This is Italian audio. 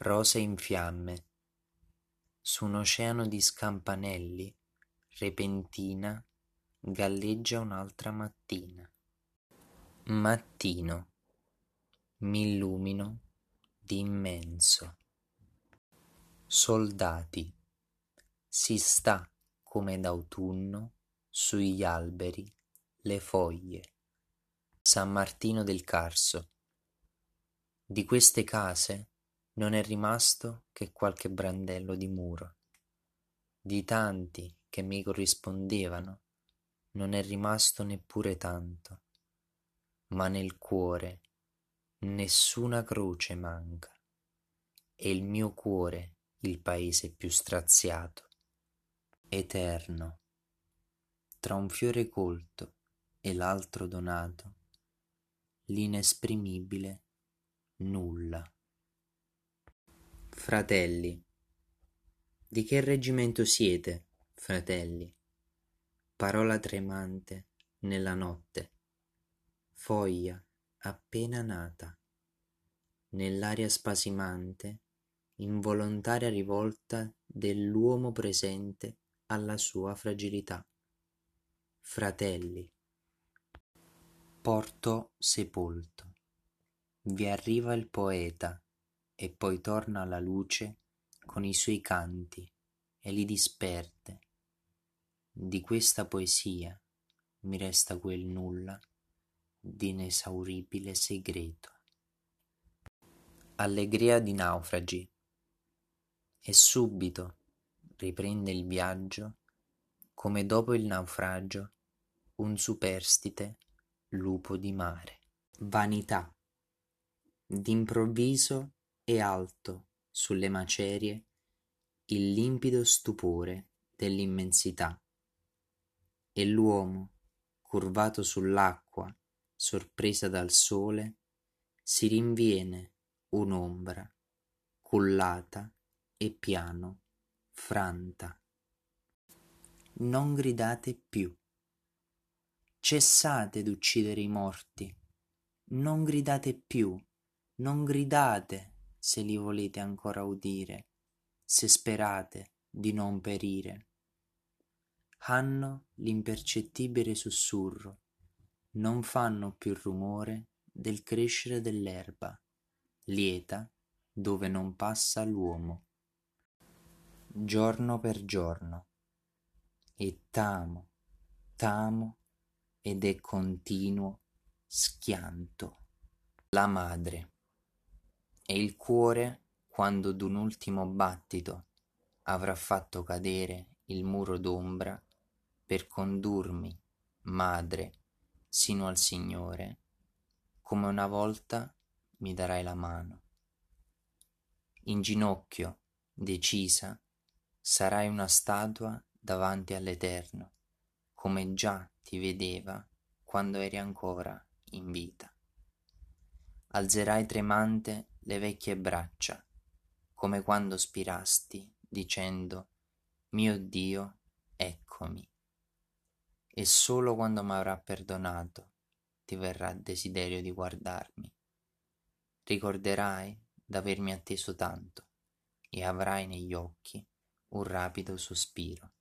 rose in fiamme, su un oceano di scampanelli, repentina, galleggia un'altra mattina. Mattino, m'illumino di immenso. Soldati, si sta come d'autunno sugli alberi le foglie. San Martino del Carso. Di queste case non è rimasto che qualche brandello di muro. Di tanti che mi corrispondevano non è rimasto neppure tanto, ma nel cuore nessuna croce manca, e il mio cuore il paese più straziato, eterno, tra un fiore colto e l'altro donato, l'inesprimibile nulla. Fratelli, di che reggimento siete, fratelli? Parola tremante nella notte, foglia appena nata, nell'aria spasimante, involontaria rivolta dell'uomo presente alla sua fragilità. Fratelli, porto sepolto, vi arriva il poeta e poi torna alla luce con i suoi canti e li disperde. Di questa poesia mi resta quel nulla di inesauribile segreto. Allegria di naufragi. E subito riprende il viaggio, come dopo il naufragio, un superstite lupo di mare. Vanità. D'improvviso e alto sulle macerie il limpido stupore dell'immensità, e l'uomo, curvato sull'acqua, sorpresa dal sole, si rinviene un'ombra, cullata e piano, franta. Non gridate più. Cessate d'uccidere i morti. Non gridate più, non gridate se li volete ancora udire, se sperate di non perire. Hanno l'impercettibile sussurro, non fanno più rumore del crescere dell'erba, lieta dove non passa l'uomo. Giorno per giorno, e tamo, tamo ed è continuo schianto. La madre e il cuore, quando d'un ultimo battito avrà fatto cadere il muro d'ombra, per condurmi, madre, sino al Signore, come una volta mi darai la mano. In ginocchio, decisa, sarai una statua davanti all'Eterno, come già ti vedeva quando eri ancora in vita. Alzerai tremante le vecchie braccia, come quando spirasti, dicendo Mio Dio, eccomi. E solo quando m'avrà perdonato ti verrà desiderio di guardarmi. Ricorderai d'avermi atteso tanto e avrai negli occhi un rapido sospiro.